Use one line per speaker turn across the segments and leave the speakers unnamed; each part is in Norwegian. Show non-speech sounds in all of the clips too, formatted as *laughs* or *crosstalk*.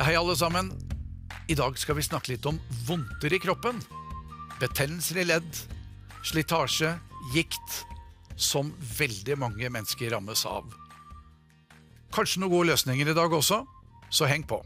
Hei, alle sammen. I dag skal vi snakke litt om vondter i kroppen. Betennelser i ledd, slitasje, gikt, som veldig mange mennesker rammes av. Kanskje noen gode løsninger i dag også, så heng på.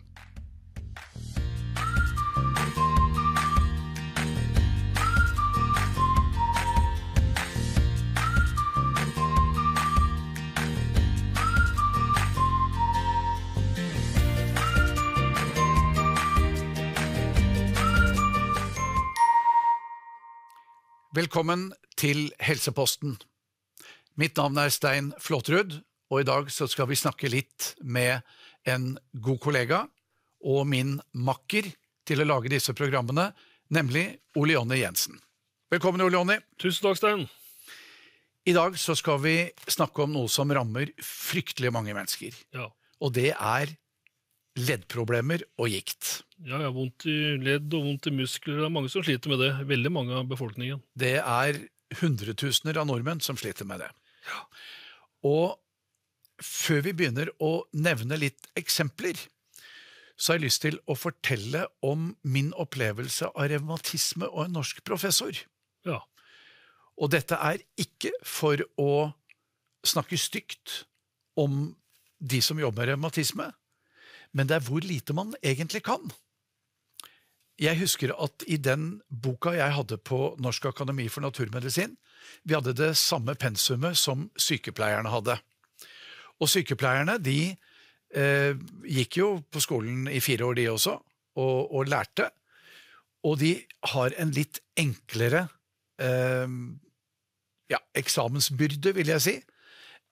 Velkommen til Helseposten. Mitt navn er Stein Flåtrud, og i dag så skal vi snakke litt med en god kollega og min makker til å lage disse programmene, nemlig Ole Jonny Jensen. Velkommen, Ole Jonny.
Tusen takk, Stein.
I dag så skal vi snakke om noe som rammer fryktelig mange mennesker,
Ja.
og det er leddproblemer og gikt.
ja, ja, vondt i ledd og vondt i muskler. Det er mange som sliter med det. Veldig mange av befolkningen.
Det er hundretusener av nordmenn som sliter med det. Ja. Og før vi begynner å nevne litt eksempler, så har jeg lyst til å fortelle om min opplevelse av revmatisme og en norsk professor.
Ja.
Og dette er ikke for å snakke stygt om de som jobber med revmatisme, men det er hvor lite man egentlig kan. Jeg husker at i den boka jeg hadde på Norsk akademi for naturmedisin, vi hadde det samme pensumet som sykepleierne hadde. Og sykepleierne de eh, gikk jo på skolen i fire år, de også, og, og lærte. Og de har en litt enklere eh, ja, eksamensbyrde, vil jeg si,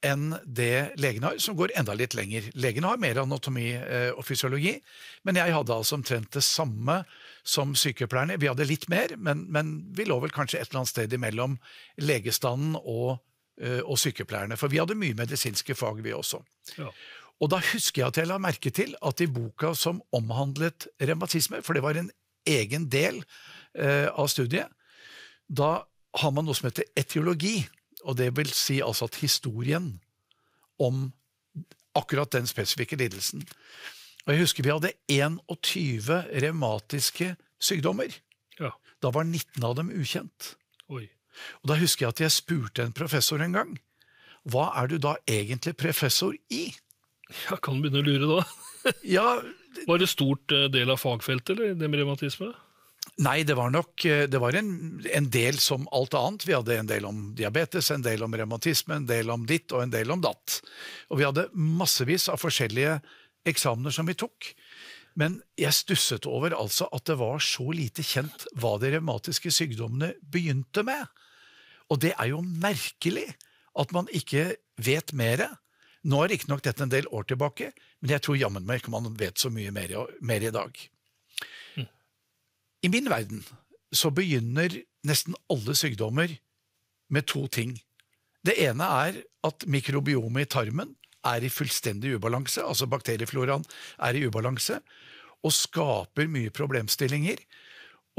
enn det legen har, som går enda litt lenger. Legen har mer anatomi eh, og fysiologi, men jeg hadde altså omtrent det samme som sykepleierne. Vi hadde litt mer, men, men vi lå vel kanskje et eller annet sted imellom legestanden og, eh, og sykepleierne, for vi hadde mye medisinske fag, vi også.
ja.
Og da husker jeg at jeg la merke til at i boka som omhandlet revmatisme, for det var en egen del eh, av studiet, da har man noe som heter etiologi, og det vil si altså at historien om akkurat den spesifikke lidelsen. Og jeg husker vi hadde 21 revmatiske sykdommer.
Ja.
Da var 19 av dem ukjent.
Oi.
Og da husker jeg at jeg spurte en professor en gang, hva er du da egentlig professor i?
Ja, kan begynne å lure da.
Ja,
Var det stort eh, del av fagfeltet, eller det med revmatisme?
Nei, det var nok eh, det var en, en del som alt annet. Vi hadde en del om diabetes, en del om revmatisme, en del om ditt og en del om datt. Og vi hadde massevis av forskjellige eksamener som vi tok. Men jeg stusset over altså at det var så lite kjent hva de revmatiske sykdommene begynte med. Og det er jo merkelig at man ikke vet mere. Nå er riktignok dette en del år tilbake, men jeg tror jammen meg ikke man vet så mye mer, mer i dag. I min verden så begynner nesten alle sykdommer med to ting. Det ene er at mikrobiomet i tarmen er i fullstendig ubalanse, altså bakteriefloraen er i ubalanse, og skaper mye problemstillinger.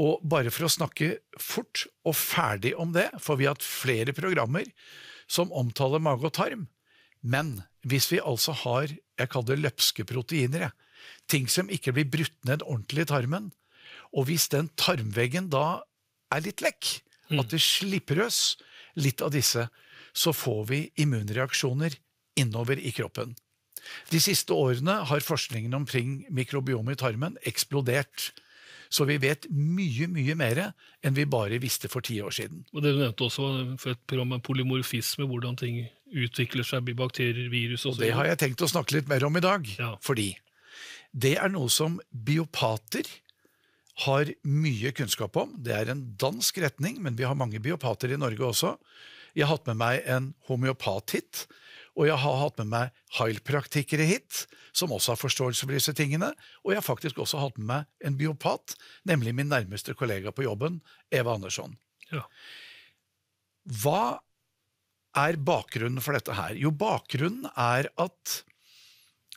Og bare for å snakke fort og ferdig om det, for vi har hatt flere programmer som omtaler mage og tarm. Men hvis vi altså har jeg kaller det løpske proteiner, ting som ikke blir brutt ned ordentlig i tarmen, og hvis den tarmveggen da er litt lekk, at det slipper løs litt av disse, så får vi immunreaksjoner innover i kroppen. De siste årene har forskningen omkring mikrobiomet i tarmen eksplodert, så vi vet mye, mye mer enn vi bare visste for ti år siden.
Og det du nevnte også for et program med polymorfisme, hvordan ting utvikler seg, blir bakterier, virus og
Det har jeg tenkt å snakke litt mer om i dag,
Ja.
fordi det er noe som biopater har mye kunnskap om. Det er en dansk retning, men vi har mange biopater i Norge også. Jeg har hatt med meg en homeopat hit, og jeg har hatt med meg heilpraktikere hit, som også har forståelse for disse tingene, og jeg har faktisk også hatt med meg en biopat, nemlig min nærmeste kollega på jobben, Eva Andersson.
Ja.
Hva er bakgrunnen for dette her? Jo, bakgrunnen er at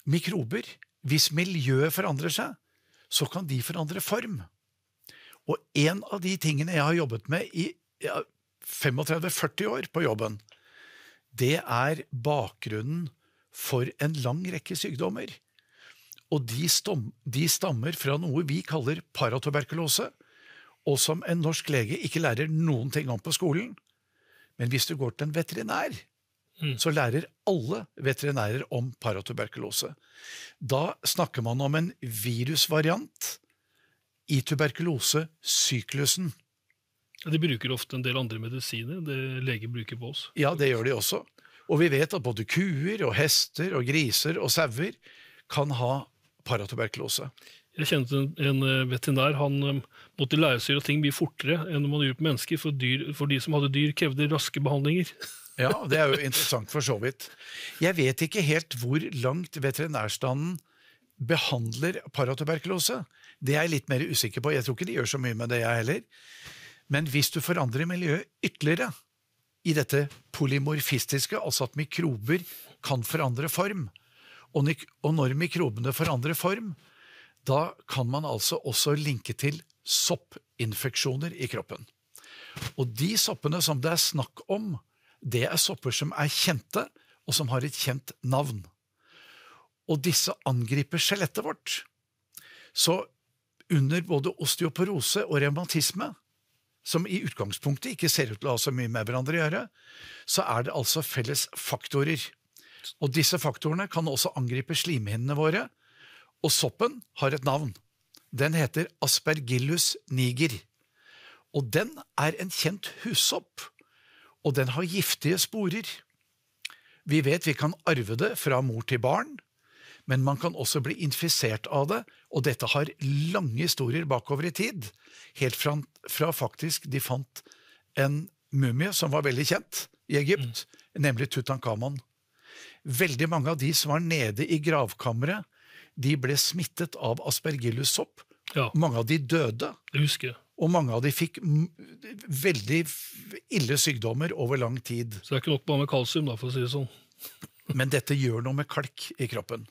mikrober, hvis miljøet forandrer seg, så kan de forandre form. Og en av de tingene jeg har jobbet med i ja, 35-40 år på jobben, det er bakgrunnen for en lang rekke sykdommer. Og de, de stammer fra noe vi kaller paratuberkulose, og som en norsk lege ikke lærer noen ting om på skolen. Men hvis du går til en veterinær,
Mm.
så lærer alle veterinærer om paratuberkulose. Da snakker man om en virusvariant i tuberkulosesyklusen.
De bruker ofte en del andre medisiner det leger bruker på oss.
Ja, det gjør de også. Og vi vet at både kuer og hester og griser og sauer kan ha paratuberkulose.
Jeg kjente en, en eh, veterinær. Han eh, måtte lære seg å gjøre ting mye fortere enn man gjør på mennesker, for, dyr, for de som hadde dyr, krevde raske behandlinger. *laughs*
Ja, det er jo interessant for så vidt. Jeg vet ikke helt hvor langt veterinærstanden behandler paratuberkulose. Det er jeg litt mer usikker på. Jeg tror ikke de gjør så mye med det, jeg heller. Men hvis du forandrer miljøet ytterligere i dette polymorfistiske, altså at mikrober kan forandre form, og, når mikrobene forandrer form, da kan man altså også linke til soppinfeksjoner i kroppen. Og de soppene som det er snakk om, det er sopper som er kjente, og som har et kjent navn. Og disse angriper skjelettet vårt. Så under både osteoporose og revmatisme, som i utgangspunktet ikke ser ut til å ha så mye med hverandre å gjøre, så er det altså felles faktorer. Og disse faktorene kan også angripe slimhinnene våre, og soppen har et navn. Den heter Aspergillus niger. Og den er en kjent hussopp, og den har giftige sporer. Vi vet vi kan arve det fra mor til barn, men man kan også bli infisert av det, og dette har lange historier bakover i tid, helt fra, fra faktisk de fant en mumie som var veldig kjent i Egypt, nemlig Tutankhamon. Veldig mange av de som var nede i gravkammeret, de ble smittet av aspergillus-sopp.
Ja,
Mange av de døde,
det husker jeg.
Og mange av de fikk veldig ille sykdommer over lang tid.
Så det er ikke nok bare med kalsium, da, for å si det sånn. *laughs*
Men dette gjør noe med kalk i kroppen.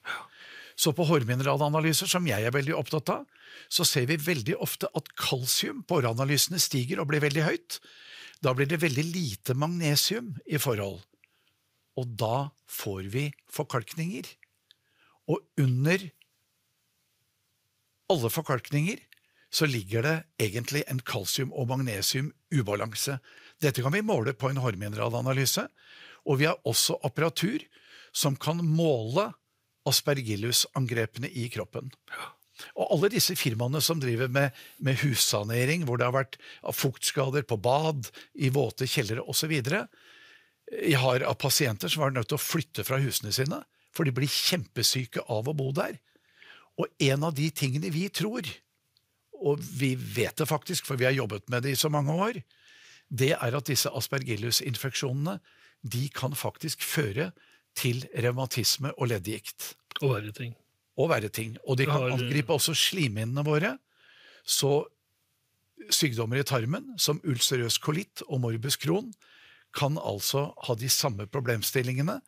Så på hårmineralanalyser, som jeg er veldig opptatt av, så ser vi veldig ofte at kalsium på håranalysene stiger og blir veldig høyt. Da blir det veldig lite magnesium i forhold. Og da får vi forkalkninger. Og under alle forkalkninger så ligger det egentlig en kalsium- og magnesium-ubalanse. Dette kan vi måle på en hårmineralanalyse, og vi har også apparatur som kan måle aspergillus-angrepene i kroppen. Og alle disse firmaene som driver med, med hussanering, hvor det har vært fuktskader på bad, i våte kjellere osv. Jeg har av pasienter som var nødt til å flytte fra husene sine, for de blir kjempesyke av å bo der. Og en av de tingene vi tror, og vi vet det faktisk, for vi har jobbet med det i så mange år, det er at disse aspergillus-infeksjonene de kan faktisk føre til revmatisme og leddgikt
Og verre ting.
og verre ting. Og de kan
har-
angripe også slimhinnene våre. Så sykdommer i tarmen, som ulcerøs kolitt og morbus Crohn, kan altså ha de samme problemstillingene.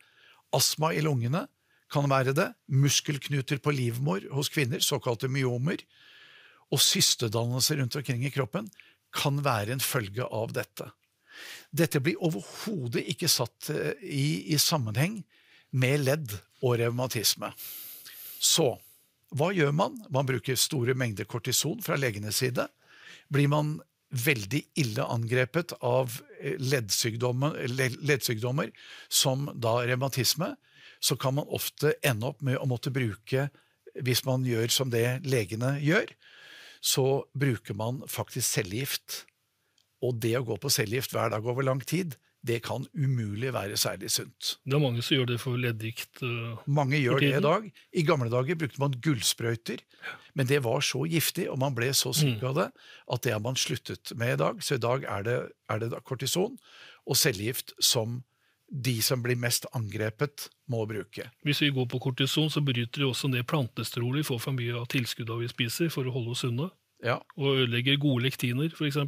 Astma i lungene kan være det. Muskelknuter på livmor hos kvinner, såkalte myomer. Og systedannelse rundt omkring i kroppen kan være en følge av dette. Dette blir overhodet ikke satt eh, i, i sammenheng med ledd og revmatisme. Så hva gjør man? Man bruker store mengder kortison fra legenes side. Blir man veldig ille angrepet av eh, leddsykdommer, som da revmatisme, så kan man ofte ende opp med å måtte bruke, hvis man gjør som det legene gjør, så bruker man faktisk cellegift. Og det å gå på cellegift hver dag over lang tid, det kan umulig være særlig sunt.
Det er mange som gjør det for leddgikt. Uh,
Mange gjør det i dag. I gamle dager brukte man gullsprøyter, men det var så giftig, og man ble så syk av det, at det har man sluttet med i dag. Så i dag er det, er det kortison og cellegift som de som blir mest angrepet, må bruke.
Hvis vi går på kortison, så bryter det også ned plantesteroler vi får for mye av tilskuddene vi spiser, for å holde oss unna.
Ja,
Og ødelegger gode lektiner, f.eks.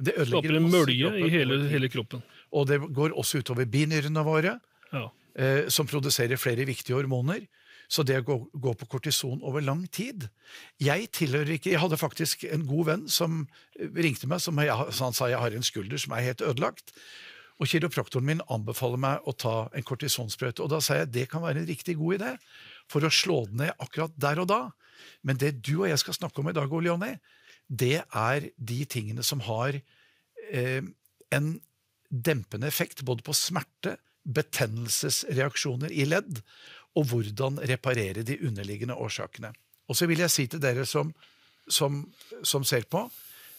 det
Skaper en mølje i hele, hele kroppen.
Og det går også utover binyrene våre.
Ja.
eh, som produserer flere viktige hormoner. Så det å gå, gå på kortison over lang tid Jeg tilhører ikke Jeg hadde faktisk en god venn som ringte meg, som jeg, han sa jeg har en skulder som er helt ødelagt. Og kiropraktoren min anbefaler meg å ta en kortisonsprøyte. Og da sa jeg det kan være en riktig god idé for å slå den ned akkurat der og da. Men det du og jeg skal snakke om i dag, Ole Jonny, det er de tingene som har eh, en dempende effekt både på smerte, betennelsesreaksjoner i ledd, og hvordan reparere de underliggende årsakene. Og så vil jeg si til dere som, som, som ser på,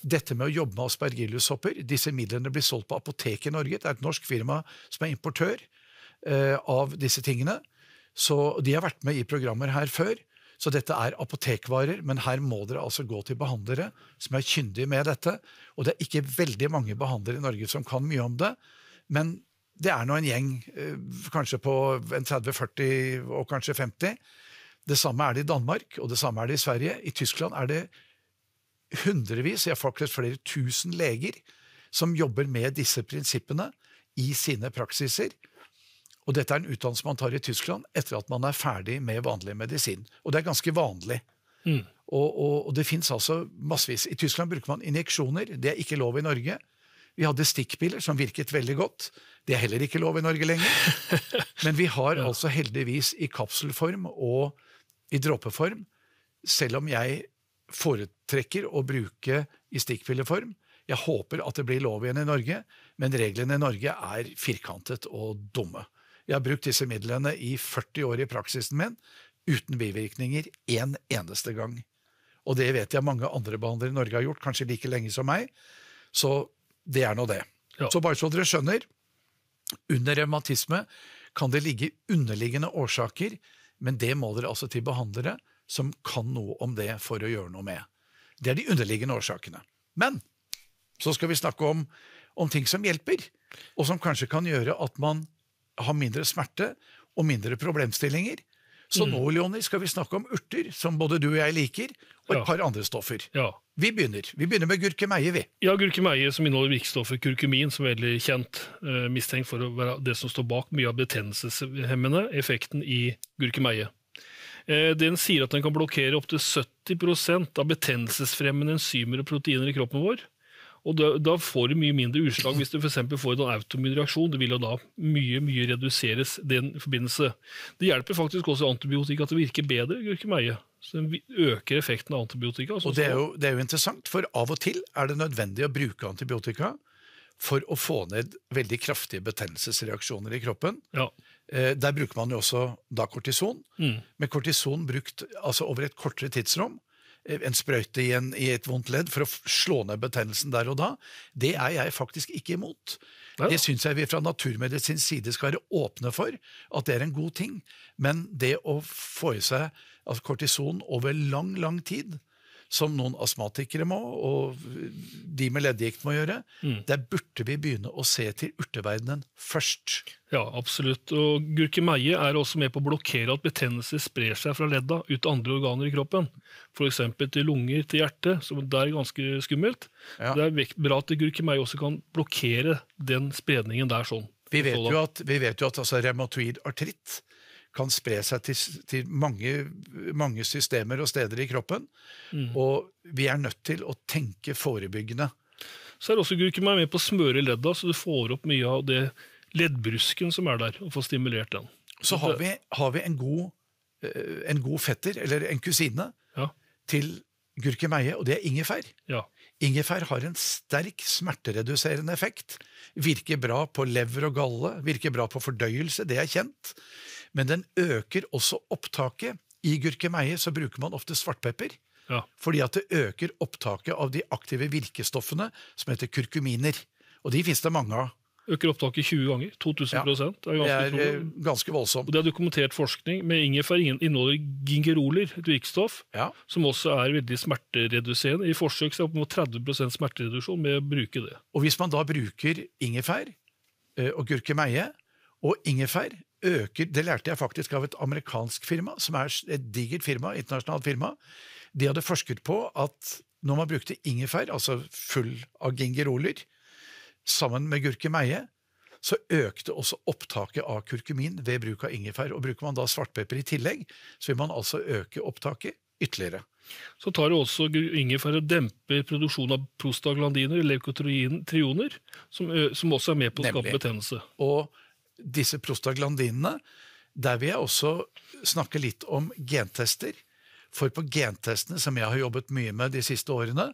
dette med å jobbe med aspergillushopper Disse midlene blir solgt på apotek i Norge. Det er et norsk firma som er importør eh, av disse tingene. Så De har vært med i programmer her før. Så dette er apotekvarer, men her må dere altså gå til behandlere som er kyndige med dette. Og det er ikke veldig mange behandlere i Norge som kan mye om det. Men det er nå en gjeng, eh, kanskje på 30-40 og kanskje 50. Det samme er det i Danmark, og det samme er det i Sverige. I Tyskland er det hundrevis, ja faktisk flere tusen leger som jobber med disse prinsippene i sine praksiser. Og dette er en utdannelse man tar i Tyskland etter at man er ferdig med vanlig medisin. Og det er ganske vanlig. Mm. Og, og, og, det fins altså massevis. I Tyskland bruker man injeksjoner. Det er ikke lov i Norge. Vi hadde stikkpiller som virket veldig godt. Det er heller ikke lov i Norge lenger. *laughs* Men vi har ja. altså heldigvis i kapselform og i dråpeform, selv om jeg foretrekker å bruke i stikkpilleform. Jeg håper at det blir lov igjen i Norge, men reglene i Norge er firkantet og dumme. Jeg har brukt disse midlene i 40 år i praksisen min, uten bivirkninger én en eneste gang. Og det vet jeg mange andre behandlere i Norge har gjort, kanskje like lenge som meg. Så det er nå det. Ja. Så bare så dere skjønner, under revmatisme kan det ligge underliggende årsaker, men det må dere altså til behandlere som kan noe om det for å gjøre noe med. Det er de underliggende årsakene. Men så skal vi snakke om, om ting som hjelper, og som kanskje kan gjøre at man har mindre smerte og mindre problemstillinger. Så mm. nå Leonie, skal vi snakke om urter, som både du og jeg liker, og et ja. par andre stoffer. Ja. Vi begynner Vi begynner med gurkemeie. vi.
Ja, Gurkemeie som inneholder virkestoffet kurkumin, som er veldig kjent, eh, mistenkt for å være det som står bak mye av betennelseshemmende effekten i gurkemeie. Eh, den sier at den kan blokkere opptil 70% av betennelsesfremmende enzymer og proteiner i kroppen vår. Og da, da, får du mye mindre utslag hvis du for får en autoimmun reaksjon. Det vil jo da mye mye reduseres den forbindelse. Det hjelper faktisk også antibiotika til det virke bedre, gurkemeie. Så den øker effekten av antibiotika.
Og det er, jo, det er, jo, interessant, for av og til er det nødvendig å bruke antibiotika for å få ned veldig kraftige betennelsesreaksjoner i kroppen. Ja. Eh, der bruker man jo også da kortison. Mm. Med kortison brukt altså over et kortere tidsrom en sprøyte i, en, i, et vondt ledd for å slå ned betennelsen der og da, det er jeg faktisk ikke imot. Ja. Det syns jeg vi fra naturmedisinsk side skal være åpne for, at det er en god ting. Men det å få i seg altså kortison over lang, lang tid, som noen astmatikere må, og de med leddgikt må gjøre, mm. der burde vi begynne å se til urteverdenen først.
Ja, absolutt. Og gurkemeie er også med på å blokkere at betennelse sprer seg fra ledda ut til andre organer i kroppen. F.eks. til lunger, til hjertet, som det er ganske skummelt. Ja. Det er bra at gurkemeie også kan blokkere den spredningen der sånn.
Vi vet jo at, vi vet jo at altså, revmatoid artritt kan spre seg til, til mange, mange, systemer og steder i kroppen. Mm. Og vi er nødt til å tenke forebyggende.
Så er også gurkemeie med på å smøre ledda, så du får opp mye av det leddbrusken som er der, og får stimulert den.
Så har vi, har vi en, god, eh, en, god, fetter, eller en kusine, ja. til gurkemeie, og det er ingefær. Ja. Ingefær har en sterk smertereduserende effekt. Virker bra på lever og galle, virker bra på fordøyelse, det er kjent men den øker også opptaket. I gurkemeie så bruker man ofte svartpepper. Ja. Fordi at det øker opptaket av de aktive virkestoffene som heter kurkuminer. Og de finnes det mange av.
Øker opptaket 20 ganger. 2000 ja. Det er,
ganske, det eh, ganske voldsomt.
Og det er dokumentert forskning. Med ingefær inneholder gingeroler, et virkestoff, ja. som også er veldig smertereduserende. I forsøk så er det opp mot 30% smertereduksjon med å bruke det.
Og hvis man da bruker ingefær eh, og gurkemeie, og ingefær øker Det lærte jeg faktisk av et amerikansk firma, som er et digert firma, internasjonalt firma. De hadde forsket på at når man brukte ingefær, altså full av gingeroler, sammen med gurkemeie, så økte også opptaket av kurkumin ved bruk av ingefær. Og Bruker man da svartpepper i tillegg, så vil man altså øke opptaket ytterligere.
Så tar det også ingefær og demper produksjonen av prostaglandiner, leukotrioner, som, som også er med på å skape betennelse.
Og disse prostaglandinene, der vil jeg også snakke litt om gentester. For på gentestene, som jeg har jobbet mye med de siste årene,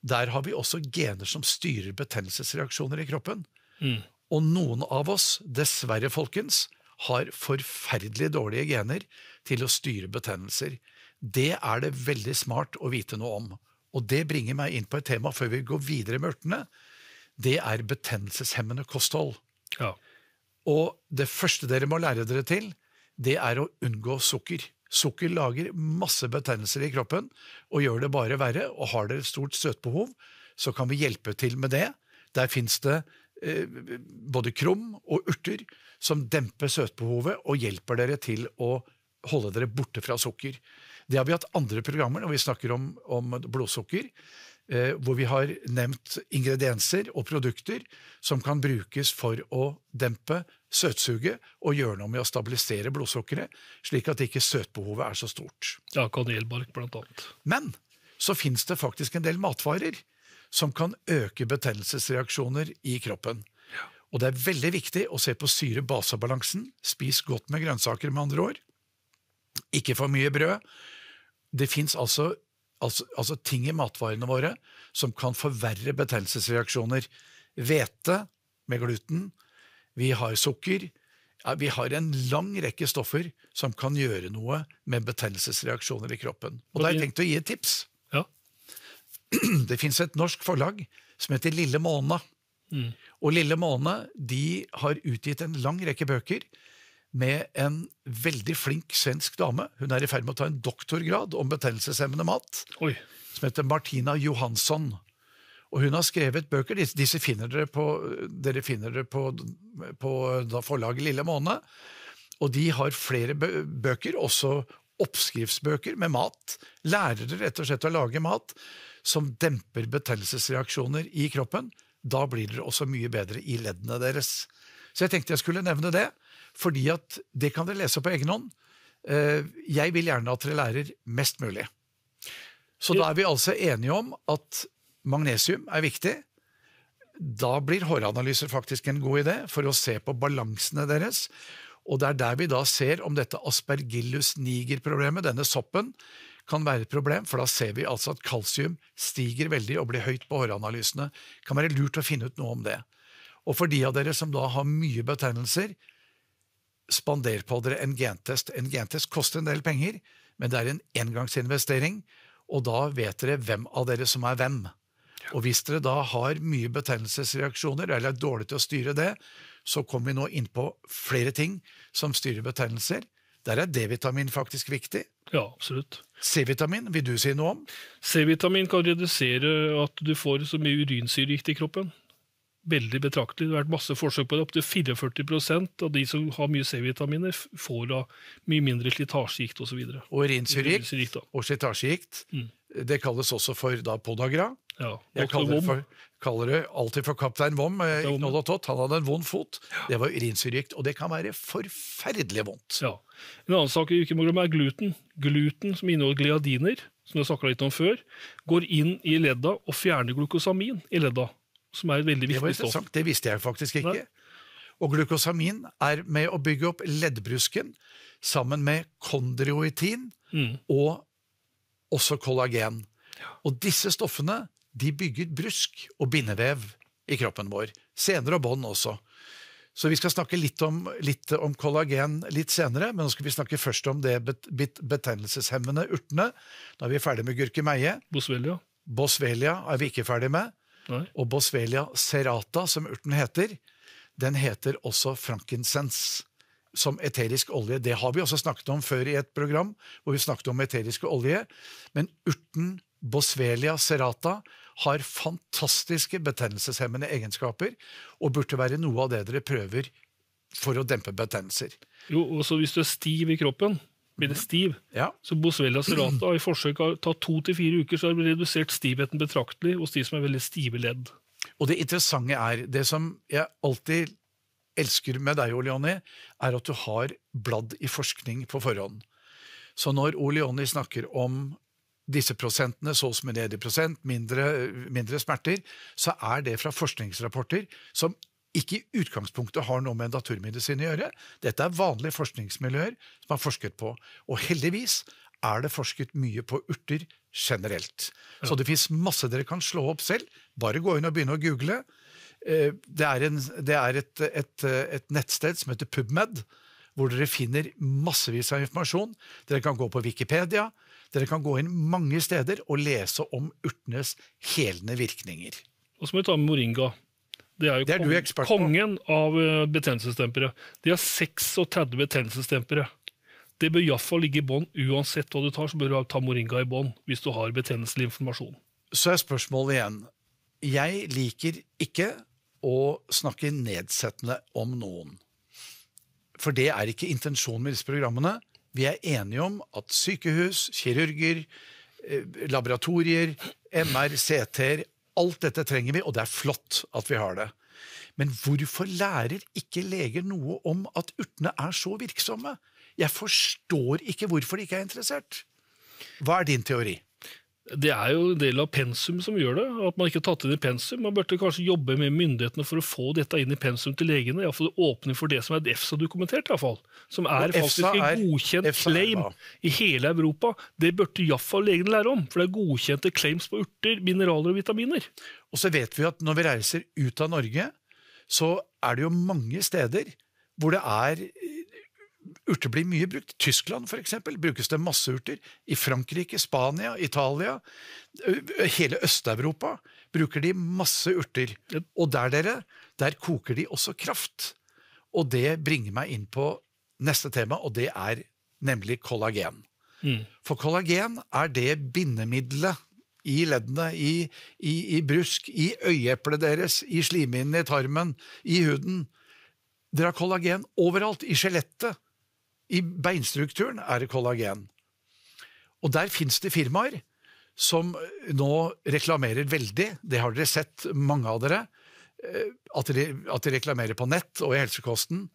der har vi også gener som styrer betennelsesreaksjoner i kroppen.
Mm.
Og noen av oss, dessverre folkens, har forferdelig dårlige gener til å styre betennelser. Det er det veldig smart å vite noe om. Og det bringer meg inn på et tema før vi går videre med urtene. Det er betennelseshemmende kosthold.
Ja.
Og det første dere må lære dere til, det er å unngå sukker. Sukker lager masse betennelser i kroppen og gjør det bare verre. Og har dere et stort søtbehov, så kan vi hjelpe til med det. Der fins det eh, både krum og urter som demper søtbehovet og hjelper dere til å holde dere borte fra sukker. Det har vi hatt andre programmer når vi snakker om, om blodsukker, hvor vi har nevnt ingredienser og produkter som kan brukes for å dempe søtsuget og gjøre noe med å stabilisere blodsukkeret, slik at ikke søtbehovet er så stort.
ja, kanelbark blant annet.
Men så fins det faktisk en del matvarer som kan øke betennelsesreaksjoner i kroppen. Og det er veldig viktig å se på syre-basebalansen. Spis godt med grønnsaker, med andre ord. Ikke for mye brød. Det fins altså, altså, altså ting i matvarene våre som kan forverre betennelsesreaksjoner. Hvete med gluten. Vi har sukker. Vi har en lang rekke stoffer som kan gjøre noe med betennelsesreaksjoner i kroppen. Og da har jeg tenkt å gi et tips.
Ja. *clears throat*
Det fins et norsk forlag som heter Lille Måne. Og Lille Måne de har utgitt en lang rekke bøker med en veldig flink svensk dame. Hun er i ferd med å ta en doktorgrad om betennelseshemmende mat,
Oi.
som heter Martina Johansson. Og hun har skrevet bøker. Disse, finner dere på, dere finner dere på, på forlaget Lille Måne. Og de har flere bøker, også oppskriftsbøker med mat. Lærer rett og slett å lage mat som demper betennelsesreaksjoner i kroppen. Da blir dere også mye bedre i leddene deres. Så jeg tenkte jeg skulle nevne det, fordi at det kan dere lese på egen hånd. Eh, Jeg vil gjerne at dere lærer mest mulig. Så da er vi altså enige om at magnesium er viktig. Da blir håranalyser faktisk en god idé for å se på balansene deres. Og det er der vi da ser om dette aspergillus niger-problemet, denne soppen, kan være et problem, for da ser vi altså at kalsium stiger veldig og blir høyt på håranalysene. Det kan være lurt å finne ut noe om det. Og for de av dere som da har mye betennelser, spander på dere en gentest. En gentest koster en del penger, men det er en engangsinvestering, og da vet dere hvem av dere som er hvem. Og hvis dere da har mye betennelsesreaksjoner, eller er dårlig til å styre det, så kommer vi nå inn på flere ting som styrer betennelser. Der er D-vitamin faktisk viktig.
Ja, absolutt.
C-vitamin vil du si noe om?
C-vitamin kan redusere at du får så mye urinsyregikt i kroppen. Veldig betraktelig. Det har vært masse forsøk på det. Opptil 44% av de som har mye C-vitaminer, får da mye mindre slitasjegikt osv.
Og og
Urinsyregikt, da.
og slitasjegikt. Det kalles også for da podagra.
Ja.
Jeg kaller for, kaller det alltid for kaptein Vom. eh, i Tott. Han hadde en vond fot. Det var urinsyregikt, og det kan være forferdelig vondt.
Ja. En annen sak vi ikke må glemme er gluten. Gluten som inneholder gliadiner, som jeg snakka litt om før, går inn i ledda og fjerner glukosamin i ledda, som er et veldig
Det
viktig stoff.
interessant, det visste jeg faktisk ikke.
Nei.
Og glukosamin er med å bygge opp leddbrusken sammen med kondrioitin
Mm.
og også kollagen. Og disse stoffene de bygger brusk og bindevev i kroppen vår. Senere og bånd også. Så vi skal snakke litt om, litt om kollagen litt senere, men nå skal vi snakke først om det bet, bet, betennelseshemmende urtene. Da er vi ferdig med gurkemeie.
Boswellia?
Boswellia er vi ikke ferdig med.
Nei.
Og Boswellia serrata, som urten heter, den heter også frankincense som eterisk olje. Det har vi også snakket om før i et program, hvor vi snakket om eteriske olje. Men urten Boswellia serrata har fantastiske betennelseshemmende egenskaper, og burde være noe av det dere prøver for å dempe betennelser.
Jo, også hvis du er stiv i kroppen, blir det stiv.
Ja,
Så Boswellia serrata i forsøk har tatt to til fire uker, så har det redusert stivheten betraktelig hos de som er veldig stive ledd.
Og det interessante er, det som jeg alltid elsker med deg, Ole Jonny, er at du har bladd i forskning på forhånd. Så når Ole Jonny snakker om disse prosentene, så som en ledig prosent, mindre, mindre smerter, så er det fra forskningsrapporter som ikke i utgangspunktet har noe med naturmedisin å gjøre. Dette er vanlige forskningsmiljøer som har forsket på. Og heldigvis er det forsket mye på urter generelt. Så det fins masse dere kan slå opp selv. Bare gå inn og begynne å google. Eh, Det er, en, det er et, et, et nettsted som heter PubMed, hvor dere finner massevis av informasjon. Dere kan gå på Wikipedia. Dere kan gå inn mange steder og lese om urtenes helende virkninger.
Og så må vi ta med moringa. Det er jo
Det er du
kong- kongen av eh, betennelsesdempere. De har 36 betennelsesdempere. Det bør iallfall ligge i bånn. Uansett hva du tar, så bør du ta moringa i bånn hvis du har betennelselig informasjon.
Så er spørsmålet igjen. Jeg liker ikke å snakke nedsettende om noen. For det er ikke intensjonen med disse programmene. Vi er enige om at sykehus, kirurger, eh, laboratorier, MR, CT-er Alt dette trenger vi, og det er flott at vi har det. Men hvorfor lærer ikke leger noe om at urtene er så virksomme? Jeg forstår ikke hvorfor de ikke er interessert. Hva er din teori?
Det er jo en del av pensum som gjør det. At man ikke har tatt inn i pensum. Man burde kanskje jobbe med myndighetene for å få dette inn i pensum til legene. Iallfall åpne for det som er EFSA-dokumentert. Som er
Og
faktisk en godkjent
er
claim i hele Europa. Det burde iallfall legene lære om, for det er godkjente claims på urter, mineraler og vitaminer.
Og så vet vi at når vi reiser ut av Norge, så er det jo mange steder hvor det er Urter blir mye brukt. Tyskland for eksempel, brukes det masse urter. I Frankrike, Spania, Italia, hele Øst-Europa bruker de masse urter. Og der, dere, der koker de også kraft. Og det bringer meg inn på neste tema, og det er nemlig kollagen. For kollagen er det bindemiddelet i leddene, i, i, i brusk, i øyeeplet deres, i slimhinnene i tarmen, i huden. Dere har kollagen overalt. I skjelettet. I beinstrukturen er det kollagen. Og der fins det firmaer som nå reklamerer veldig. Det har dere sett, mange av dere. eh, At de, at de reklamerer på nett og i helsekosten.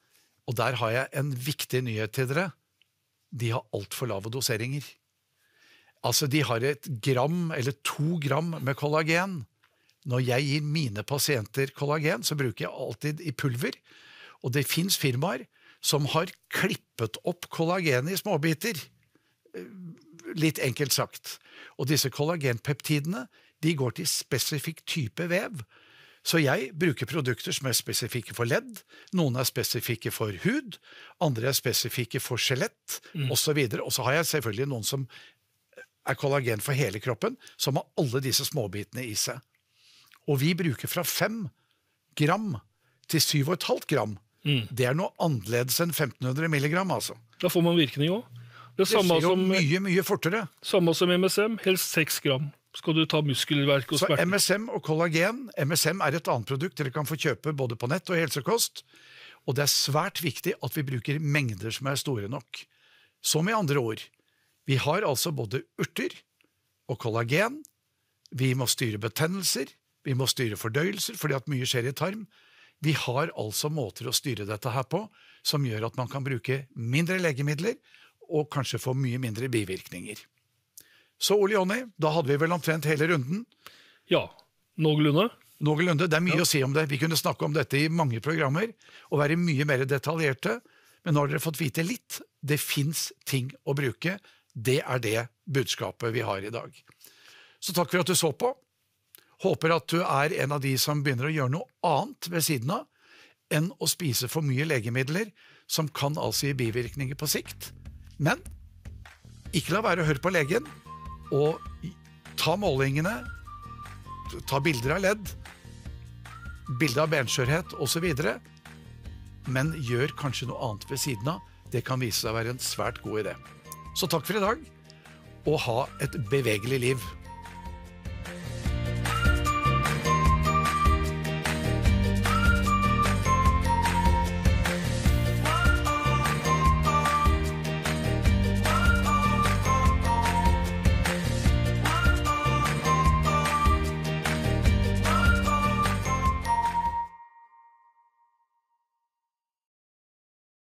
Og der har jeg en viktig nyhet til dere. De har altfor lave doseringer. Altså, de har et gram eller to gram med kollagen. Når jeg gir mine pasienter kollagen, så bruker jeg alltid i pulver. Og det fins firmaer som har klippet opp kollagenet i småbiter. Eh, Litt enkelt sagt. Og disse kollagenpeptidene de går til spesifikk type vev. Så jeg bruker produkter som er spesifikke for ledd, noen er spesifikke for hud, andre er spesifikke for skjelett osv. Og så har jeg selvfølgelig noen som er kollagen for hele kroppen, som har alle disse småbitene i seg. Og vi bruker fra 5 gram til 7,5 gram. Det er noe annerledes enn 1500 milligram, altså.
Da får man virkning òg. Det
Det skjer jo
som,
mye, mye fortere.
samme som MSM, helst 6 gram. Skal du ta muskelverk og
Så. MSM og kollagen MSM er et annet produkt dere kan få kjøpe både på nett og i helsekost. Og det er svært viktig at vi bruker mengder som er store nok. Som i andre ord, vi har altså både urter og kollagen. Vi må styre betennelser, vi må styre fordøyelser fordi at mye skjer i tarm. Vi har altså måter å styre dette her på som gjør at man kan bruke mindre legemidler og kanskje få mye mindre bivirkninger. Så Ole Jonny, da hadde vi vel omtrent hele runden.
Ja, noenlunde.
Noenlunde. Det er mye å si om det. Vi kunne snakke om dette i mange programmer og være mye mer detaljerte. Men nå har dere fått vite litt. Det fins ting å bruke. Det er det budskapet vi har i dag. Så takk for at du så på. Håper at du er en av de som begynner å gjøre noe annet ved siden av enn å spise for mye legemidler, som kan altså gi bivirkninger på sikt. Men ikke la være å høre på legen, og ta målingene, ta bilder av ledd, bilde av benskjørhet osv. Men gjør kanskje noe annet ved siden av. Det kan vise seg å være en svært god idé. Så takk for i dag, og ha et bevegelig liv.